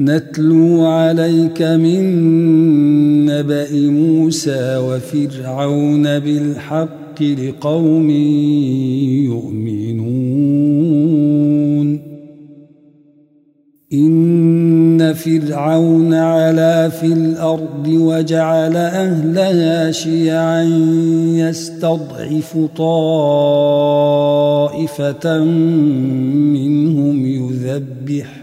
نتلو عليك من نبأ موسى وفرعون بالحق لقوم يؤمنون. إن فرعون علا في الأرض وجعل أهلها شيعا يستضعف طائفة منهم يذبح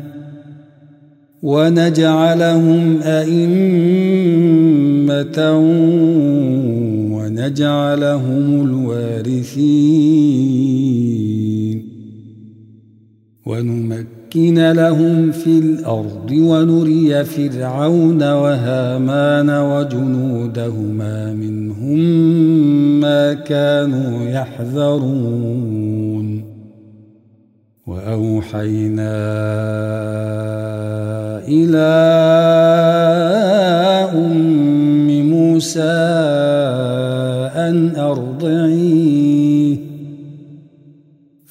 ونجعلهم أئمة ونجعلهم الوارثين. ونمكن لهم في الأرض ونري فرعون وهامان وجنودهما منهم ما كانوا يحذرون. وأوحينا إلى أم موسى أن أرضعيه.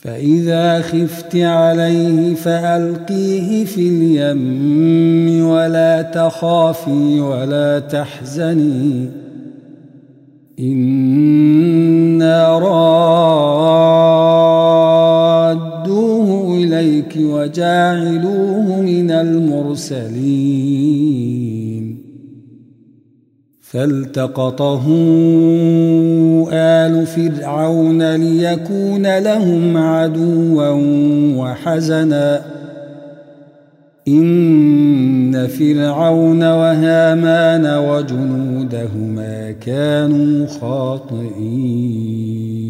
فإذا خفت عليه فألقيه في اليم ولا تخافي ولا تحزني. إنا رادوه إليك وجاعلوه من المرسلين. فالتقطه آل فرعون ليكون لهم عدوا وحزنا. إن فرعون وهامان وجنودهما كانوا خاطئين.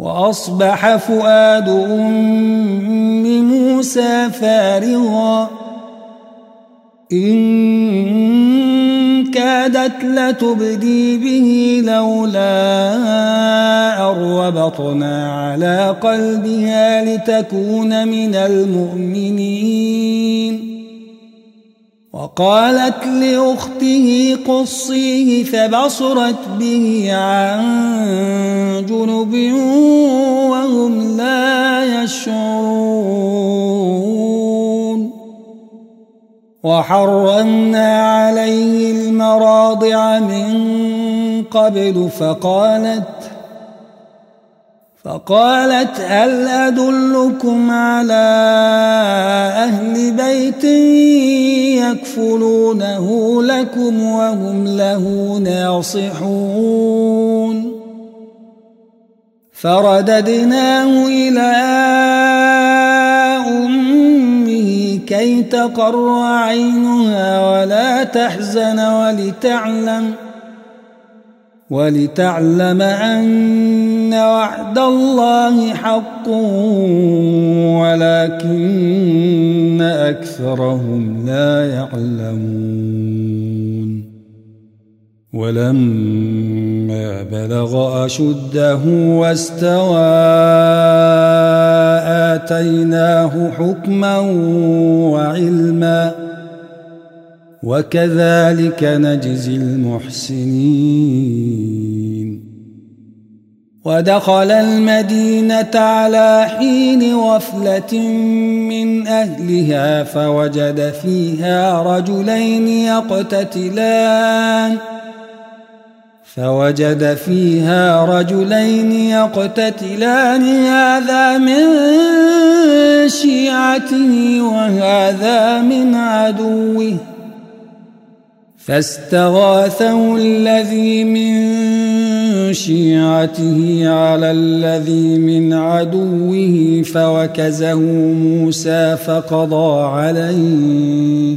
وأصبح فؤاد أم موسى فارغا. إن كادت لتبدي به لولا أربطنا على قلبها لتكون من المؤمنين. وقالت لأخته قصيه فبصرت به عن جنب وهم لا يشعرون. وحرمنا عليه المراضع من قبل فقالت فقالت هل أدلكم على أهل بيت يكفلونه لكم وهم له ناصحون؟ فرددناه إلى أمه كي تقر عينها ولا تحزن ولتعلم ولتعلم أن وعد الله حق ولكن أكثرهم لا يعلمون ولما بلغ أشده واستوى آتيناه حكما وعلما وكذلك نجزي المحسنين ودخل المدينة على حين غفلة من أهلها فوجد فيها رجلين يقتتلان. فوجد فيها رجلين يقتتلان. هذا من شيعته وهذا من عدوه. فاستغاثه الذي من شيعته على الذي من عدوه فوكزه موسى فقضى عليه.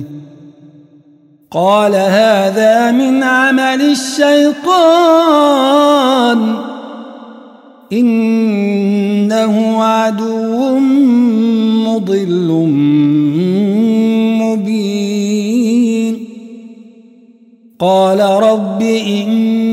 قال هذا من عمل الشيطان. إنه عدو مضل قال رب إني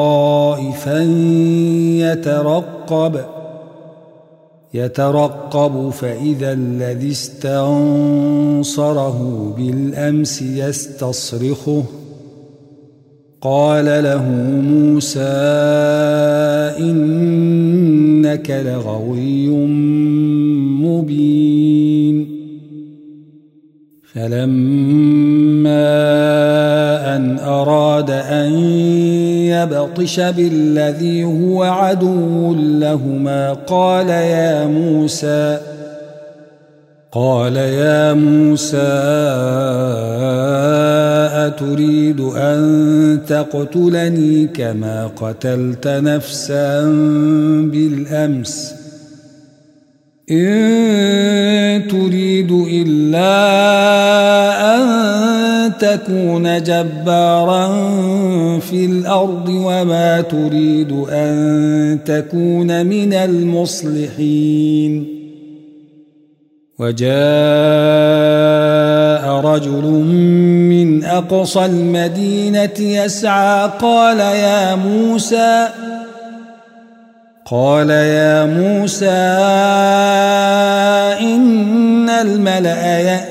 يترقب يترقب فإذا الذي استنصره بالأمس يستصرخه. قال له موسى إنك لغوي مبين. فلما أن أراد أن يبطش بالذي هو عدو لهما. قال يا موسى قال يا موسى أتريد أن تقتلني كما قتلت نفسا بالأمس ۖ؟ إن تريد إلا أن تكون جبارا في الأرض وما تريد أن تكون من المصلحين. وجاء رجل من أقصى المدينة يسعى قال يا موسى قال يا موسى إن الملأ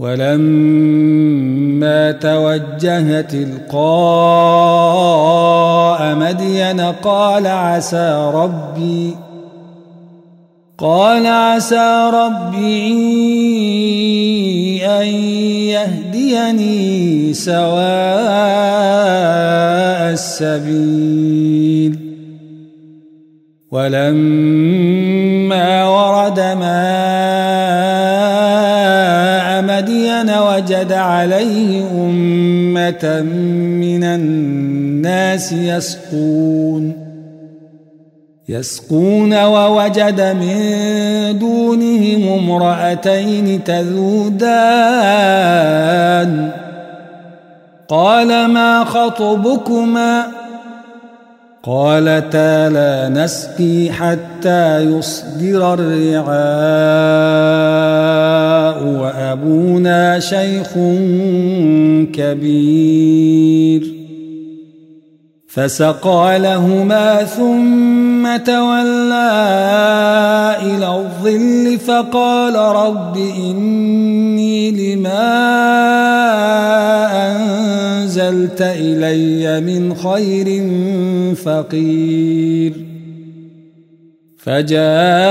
ولما توجه تلقاء مدين قال عسى ربي قال عسى ربي أن يهديني سواء السبيل. ولما ورد ماء مدين وجد عليه أمة من الناس يسقون يسقون ووجد من دونهم امرأتين تذودان قال ما خطبكما ؟ قالتا لا نسقي حتى يصدر الرعاء وأبونا شيخ كبير. فسقى لهما ثم تولى إلى الظل فقال رب إني لما أنزلت إلي من خير فقير. فجاءته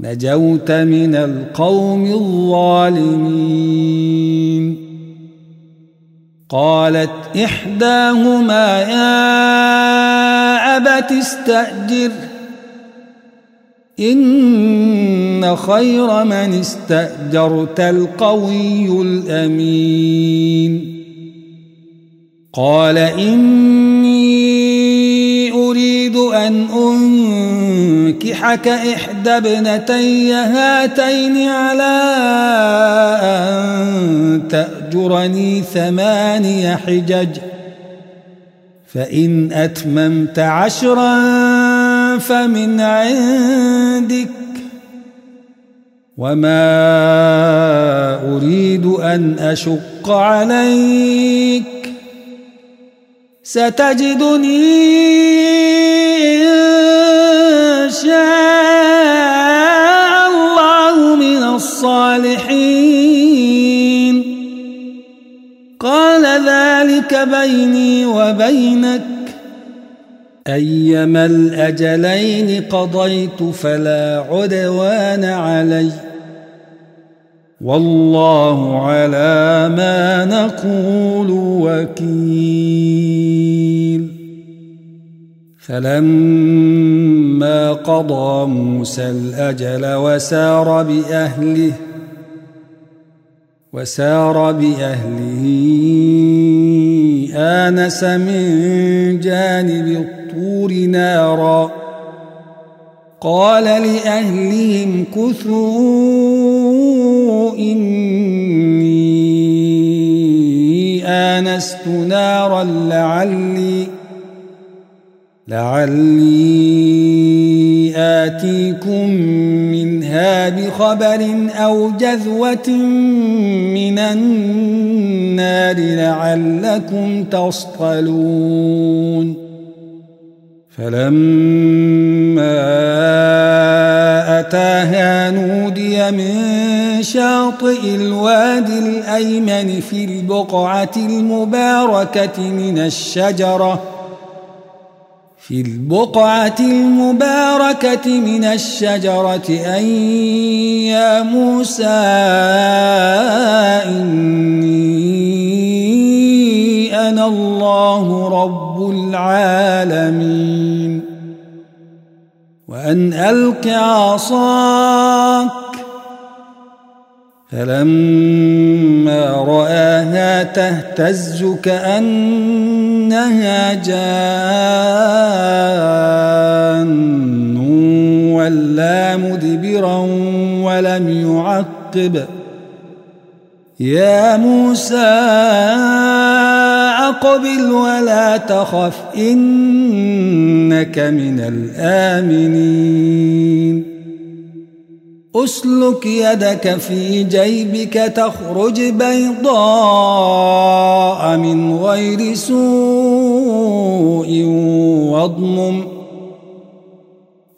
نجوت من القوم الظالمين. قالت إحداهما يا أبت استأجر إن خير من استأجرت القوي الأمين. قال أريد أن أنكحك إحدى ابنتي هاتين على أن تأجرني ثماني حجج فإن أتممت عشرا فمن عندك وما أريد أن أشق عليك. ستجدني إن شاء الله من الصالحين. قال ذلك بيني وبينك. أيما الأجلين قضيت فلا عدوان علي. والله على ما نقول وكيل. فلما قضى موسى الأجل وسار بأهله وسار بأهله آنس من جانب الطور نارا. قال لأهلهم كثوا إني آنست نارا لعلي لعلي آتيكم منها بخبر أو جذوة من النار لعلكم تصطلون فلما أتاها نودي من شاطئ الوادي الأيمن في البقعة المباركة من الشجرة في البقعة المباركة من الشجرة أن يا موسى إني أنا الله رب العالمين وأن ألق عصاك فلما رآها تهتز كأنها جان ولا مدبرا ولم يعقب يا موسى أقبل ولا تخف إنك من الآمنين. أسلك يدك في جيبك تخرج بيضاء من غير سوء واضمم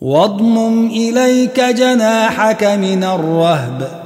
واضمم إليك جناحك من الرهب.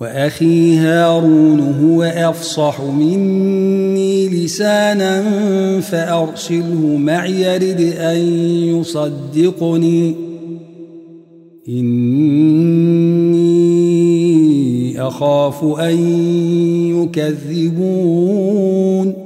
وأخي هارون هو أفصح مني لسانا فأرسله معي يرد أن يصدقني. إني أخاف أن يكذبون.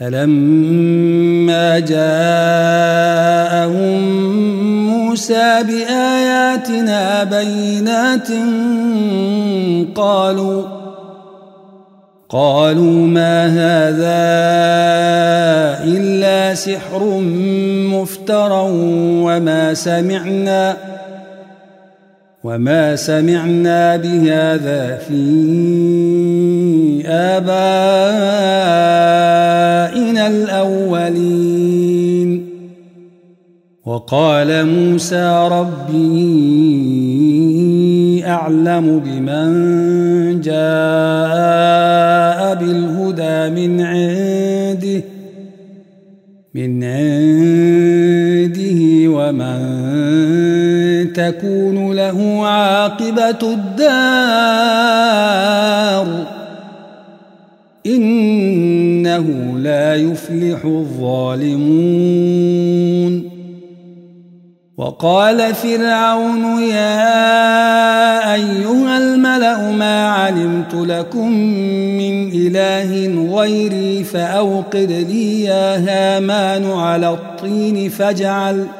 فلما جاءهم موسى بآياتنا بينات قالوا قالوا ما هذا إلا سحر مفترى وما سمعنا وما سمعنا بهذا في آبائنا الأولين. وقال موسى ربي أعلم بمن جاء بالهدى من عنده من عنده ومن تكون له عاقبة الدار. إنه لا يفلح الظالمون. وقال فرعون يا أيها الملأ ما علمت لكم من إله غيري فأوقد لي يا هامان على الطين فاجعل ۖ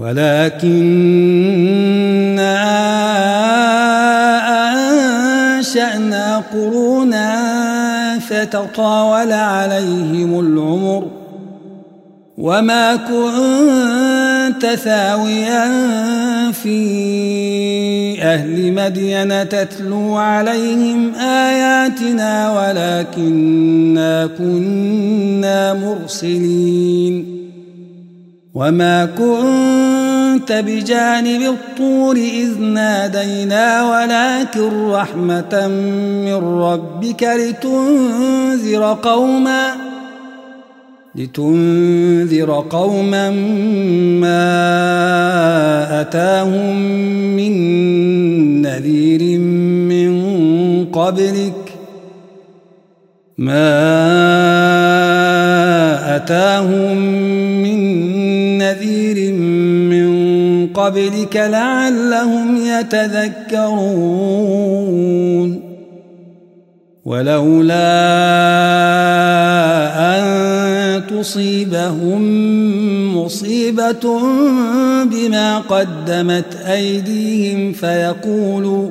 ولكننا أنشأنا قرونا فتطاول عليهم العمر وما كنت ثاويا في أهل مدين تتلو عليهم آياتنا ولكنا كنا مرسلين وما كنت بجانب الطور إذ نادينا ولكن رحمة من ربك لتنذر قوما لتنذر قوما ما أتاهم من نذير من قبلك ما أتاهم من نذير من قبلك لعلهم يتذكرون. ولولا أن تصيبهم مصيبة بما قدمت أيديهم فيقولوا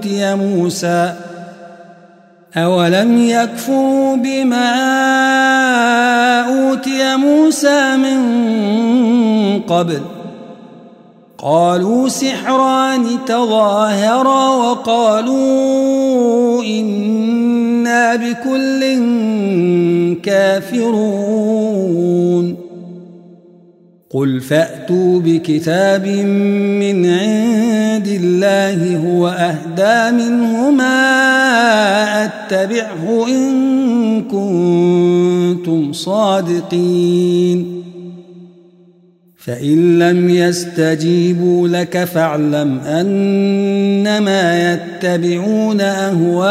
أوتي موسى أولم يكفروا بما أوتي موسى من قبل؟ قالوا سحران تظاهرا وقالوا إنا بكل كافرون. قل فأتوا بكتاب من عند الله هو أهدى منهما أتبعه إن كنتم صادقين. فإن لم يستجيبوا لك فاعلم أنما يتبعون أهواءهم.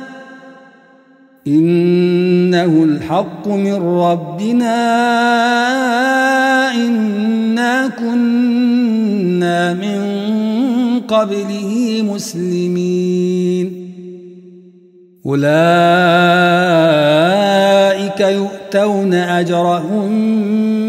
إنه الحق من ربنا إنا كنا من قبله مسلمين. أولئك يؤتون أجرهم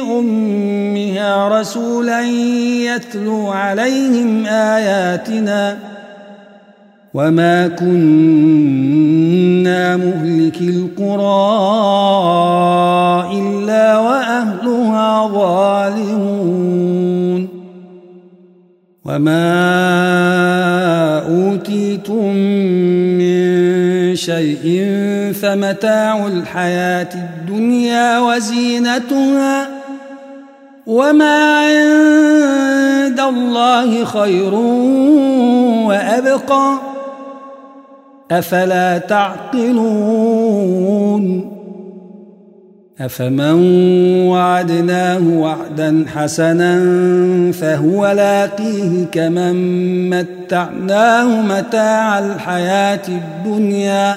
أمها رسولا يتلو عليهم آياتنا وما كنا مهلك القرى إلا وأهلها ظالمون وما أوتيتم من شيء فمتاع الحياة الدنيا وزينتها وما عند الله خير وأبقى أفلا تعقلون أفمن وعدناه وعدا حسنا فهو لاقيه كمن متعناه متاع الحياة الدنيا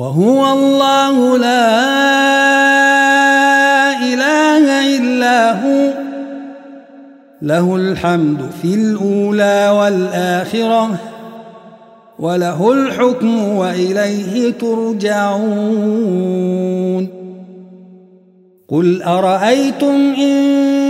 وهو الله لا إله إلا هو. له الحمد في الأولى والآخرة وله الحكم وإليه ترجعون. قل أرأيتم إن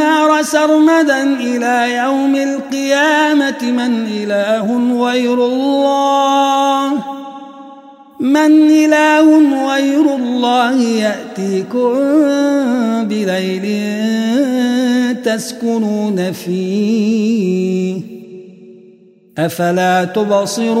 النهار سرمدا إلى يوم القيامة من إله غير الله؟ من إله غير الله يأتيكم بليل تسكنون فيه. أفلا تبصرون؟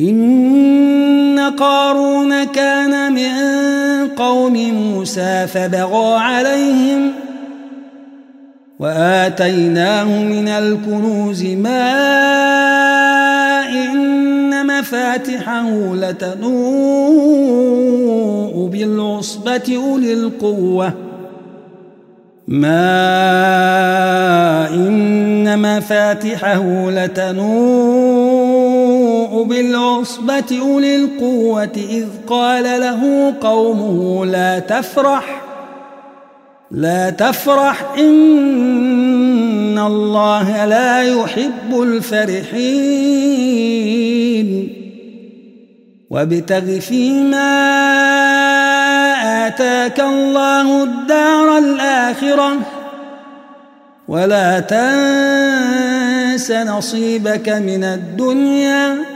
إن قارون كان من قوم موسى فبغى عليهم وآتيناه من الكنوز ما إن مفاتحه لتنوء بالعصبة أولي القوة. ما إن مفاتحه لتنوء بالعصبة أولي القوة إذ قال له قومه لا تفرح لا تفرح إن الله لا يحب الفرحين. وابتغ فيما آتاك الله الدار الآخرة ولا تنس نصيبك من الدنيا.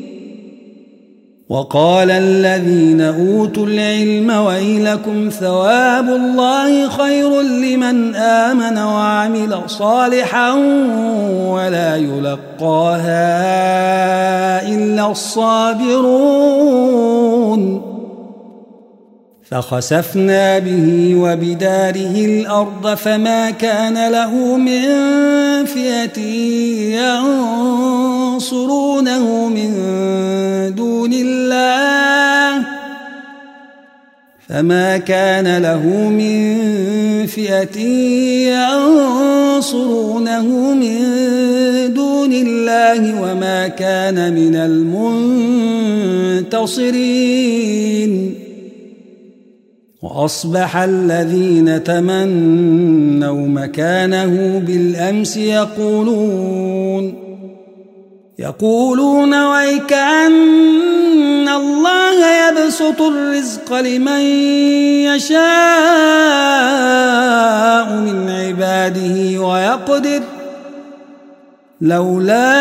وقال الذين أوتوا العلم ويلكم ثواب الله خير لمن آمن وعمل صالحا ولا يلقاها إلا الصابرون. فخسفنا به وبداره الأرض فما كان له من فئة ينصرونه من دون الله فما كان له من فئة ينصرونه من دون الله وما كان من المنتصرين وأصبح الذين تمنوا مكانه بالأمس يقولون يقولون ويك أن الله يبسط الرزق لمن يشاء من عباده ويقدر. لولا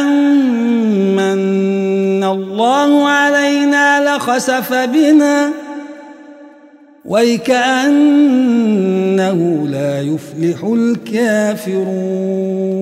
أن الله علينا لخسف بنا ويكأنه لا يفلح الكافرون.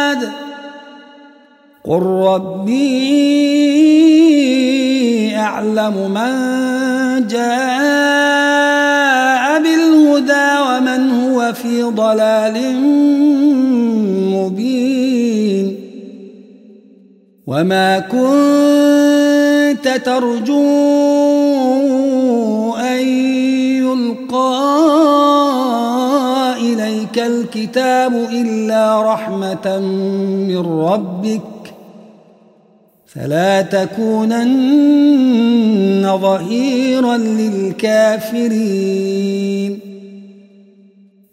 قل ربي أعلم من جاء بالهدى ومن هو في ضلال مبين وما كنت ترجو أن يلقى إليك الكتاب إلا رحمة من ربك فلا تكونن ظهيرا للكافرين.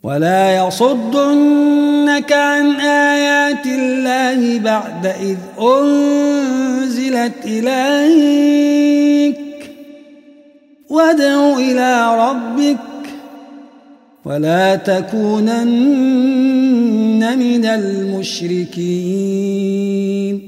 ولا يصدنك عن آيات الله بعد إذ أنزلت إليك. وادع إلى ربك ولا تكونن من المشركين.